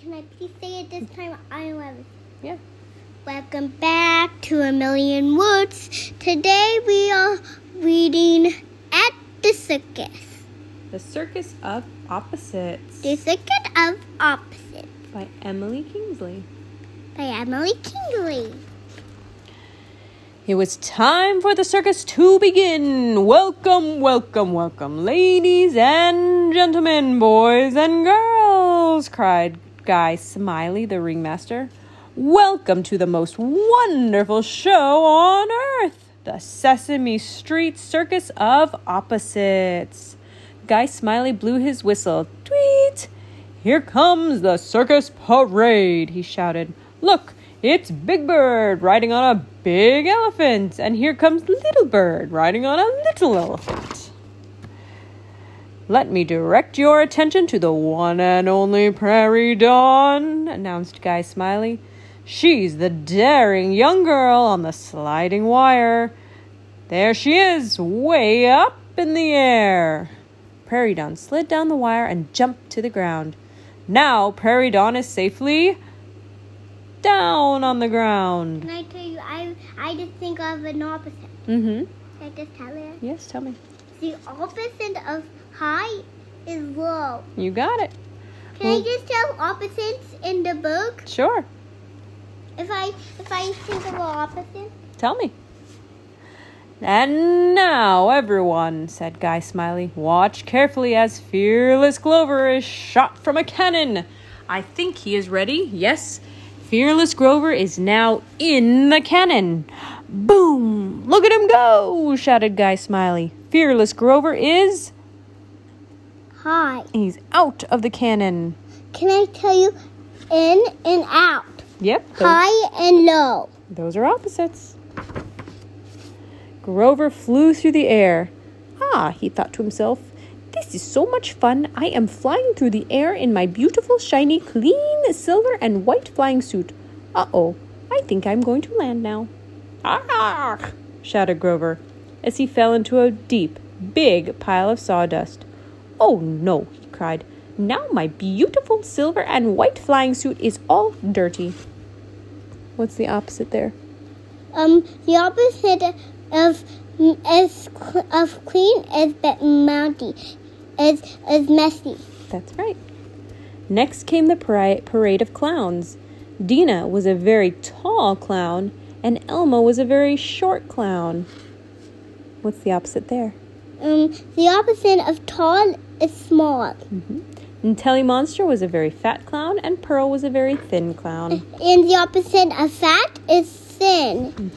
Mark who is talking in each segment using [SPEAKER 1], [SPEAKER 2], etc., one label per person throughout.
[SPEAKER 1] can I please say it this time? I love it.
[SPEAKER 2] Yeah.
[SPEAKER 1] Welcome back to A Million Words. Today we are reading At the Circus.
[SPEAKER 2] The Circus of Opposites
[SPEAKER 1] The Circus of Opposites
[SPEAKER 2] by Emily Kingsley.
[SPEAKER 1] by Emily Kingsley.
[SPEAKER 2] It was time for the circus to begin. Welcome, welcome, welcome, ladies and gentlemen, boys and girls, cried Guy Smiley, the ringmaster. Welcome to the most wonderful show on earth, the Sesame Street Circus of Opposites. Guy Smiley blew his whistle. Tweet! Here comes the circus parade, he shouted. Look, it's Big Bird riding on a big elephant, and here comes Little Bird riding on a little elephant. Let me direct your attention to the one and only Prairie Dawn, announced Guy Smiley. She's the daring young girl on the sliding wire. There she is, way up in the air. Prairie Dawn slid down the wire and jumped to the ground. Now Prairie Dawn is safely down on the ground.
[SPEAKER 1] Can I tell you, I, I just think of an opposite.
[SPEAKER 2] Mm-hmm.
[SPEAKER 1] Can I just tell you?
[SPEAKER 2] Yes, tell me.
[SPEAKER 1] The opposite of high is low.
[SPEAKER 2] You got it.
[SPEAKER 1] Can
[SPEAKER 2] Well-
[SPEAKER 1] I just tell opposites in the book?
[SPEAKER 2] Sure.
[SPEAKER 1] If I if I think of an opposite?
[SPEAKER 2] Tell me. And now, everyone, said Guy Smiley, watch carefully as Fearless Grover is shot from a cannon. I think he is ready. Yes. Fearless Grover is now in the cannon. Boom! Look at him go! shouted Guy Smiley. Fearless Grover is.
[SPEAKER 1] High.
[SPEAKER 2] He's out of the cannon.
[SPEAKER 1] Can I tell you in and out?
[SPEAKER 2] Yep. those-
[SPEAKER 1] High and low.
[SPEAKER 2] Those are opposites. Grover flew through the air. Ah, he thought to himself, this is so much fun. I am flying through the air in my beautiful, shiny, clean silver and white flying suit. Uh oh, I think I'm going to land now. Ah! shouted Grover as he fell into a deep, big pile of sawdust. Oh no, he cried. Now my beautiful silver and white flying suit is all dirty. What's the opposite there?
[SPEAKER 1] Um, the opposite of as cl- of clean is be- mounty, is is messy.
[SPEAKER 2] That's right. Next came the parade, parade of clowns. Dina was a very tall clown, and Elmo was a very short clown. What's the opposite there?
[SPEAKER 1] Um, the opposite of tall is small,
[SPEAKER 2] And Telly Monster was a very fat clown, and Pearl was a very thin clown.
[SPEAKER 1] and the opposite of fat is thin.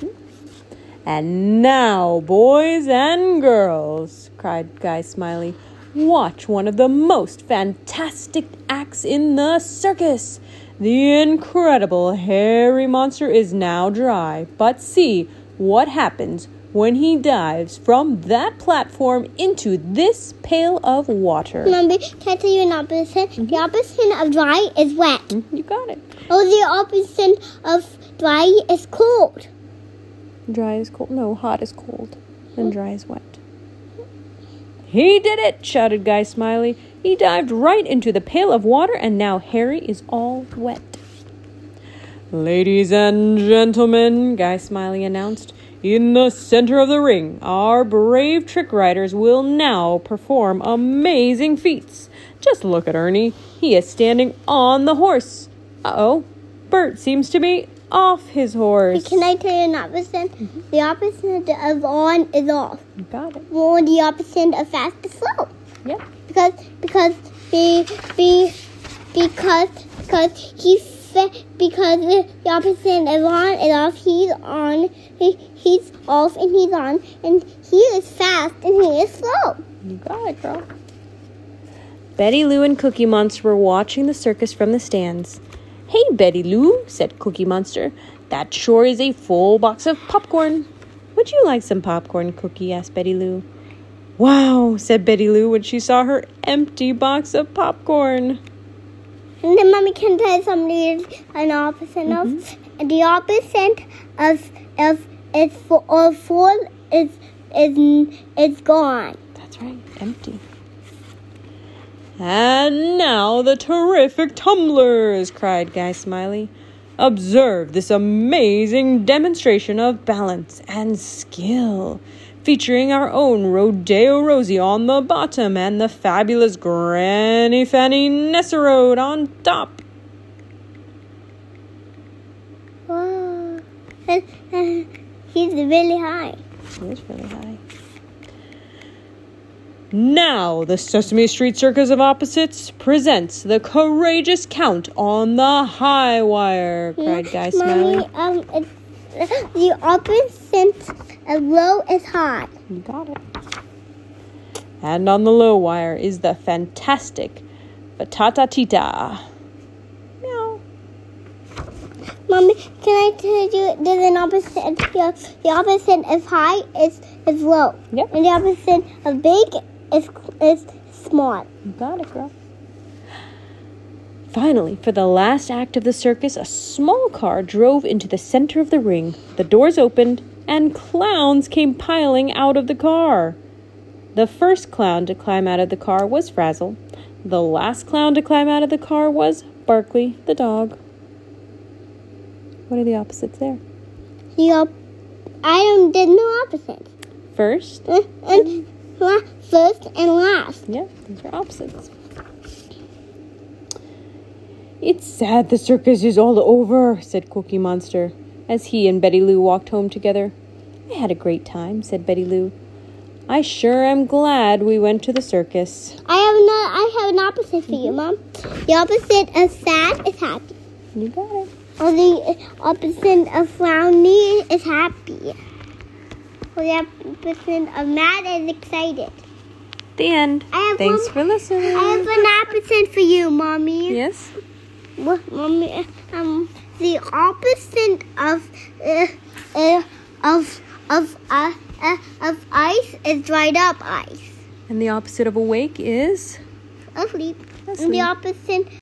[SPEAKER 2] And now, boys and girls, cried Guy Smiley, watch one of the most fantastic acts in the circus. The incredible Herry Monster is now dry, but see what happens when he dives from that platform into this pail of water.
[SPEAKER 1] Remember, can I tell you an opposite? The opposite of dry is wet.
[SPEAKER 2] Mm, You got it.
[SPEAKER 1] Oh, the opposite of dry is cold.
[SPEAKER 2] Dry is cold. No, hot is cold. And dry is wet. He did it! shouted Guy Smiley. He dived right into the pail of water, and now Herry is all wet. Ladies and gentlemen, Guy Smiley announced, in the center of the ring, our brave trick riders will now perform amazing feats. Just look at Ernie. He is standing on the horse. Uh oh. Bert seems to be off his horse.
[SPEAKER 1] Can I tell you an opposite? The opposite of on is off.
[SPEAKER 2] You got it.
[SPEAKER 1] Well, the opposite of fast is slow.
[SPEAKER 2] Yep.
[SPEAKER 1] Because because be be because because he's because the the opposite is on and off. He's on. He, he's off and he's on, and he is fast and he is slow.
[SPEAKER 2] You got it, girl. Betty Lou and Cookie Monster were watching the circus from the stands. Hey, Betty Lou, said Cookie Monster. That sure is a full box of popcorn. Would you like some popcorn, Cookie? asked Betty Lou. Wow, said Betty Lou when she saw her empty box of popcorn.
[SPEAKER 1] And then mommy can tell somebody is an opposite of and the opposite of of is full of full is is is gone.
[SPEAKER 2] That's right, empty. And now the terrific tumblers, cried Guy Smiley. Observe this amazing demonstration of balance and skill, featuring our own Rodeo Rosie on the bottom and the fabulous Granny Fanny Nesserode on top.
[SPEAKER 1] Wow. He's really high.
[SPEAKER 2] He is really high. Now, the Sesame Street Circus of Opposites presents the courageous Count on the high wire, cried Guy Smiley.
[SPEAKER 1] Mommy, um, the opposite of low is high.
[SPEAKER 2] You got it. And on the low wire is the fantastic Fatata Tita. Meow.
[SPEAKER 1] Mommy, can I tell you there's an opposite the, the opposite of high is is low.
[SPEAKER 2] Yep.
[SPEAKER 1] And the opposite of big is is small.
[SPEAKER 2] You got it, girl. Finally, for the last act of the circus, a small car drove into the center of the ring. The doors opened, and clowns came piling out of the car. The first clown to climb out of the car was Frazzle. The last clown to climb out of the car was Barkley, the dog. What are the opposites there?
[SPEAKER 1] The op- I am did no opposite.
[SPEAKER 2] First,
[SPEAKER 1] Uh, And la- first and last.
[SPEAKER 2] Yeah, these are opposites. It's sad the circus is all over, said Cookie Monster, as he and Betty Lou walked home together. I had a great time, said Betty Lou. I sure am glad we went to the circus.
[SPEAKER 1] I have no I have an opposite for you, mm-hmm. Mom. The opposite of sad is happy.
[SPEAKER 2] You got it.
[SPEAKER 1] Or the opposite of frowny is happy. Or the opposite of mad is excited.
[SPEAKER 2] The end. Thanks
[SPEAKER 1] one-
[SPEAKER 2] for listening.
[SPEAKER 1] I have an opposite for you, Mommy.
[SPEAKER 2] yes?
[SPEAKER 1] Mommy? Um, the opposite of uh, uh, of of uh, uh, of ice is dried up ice.
[SPEAKER 2] And the opposite of awake is
[SPEAKER 1] Asleep. And the opposite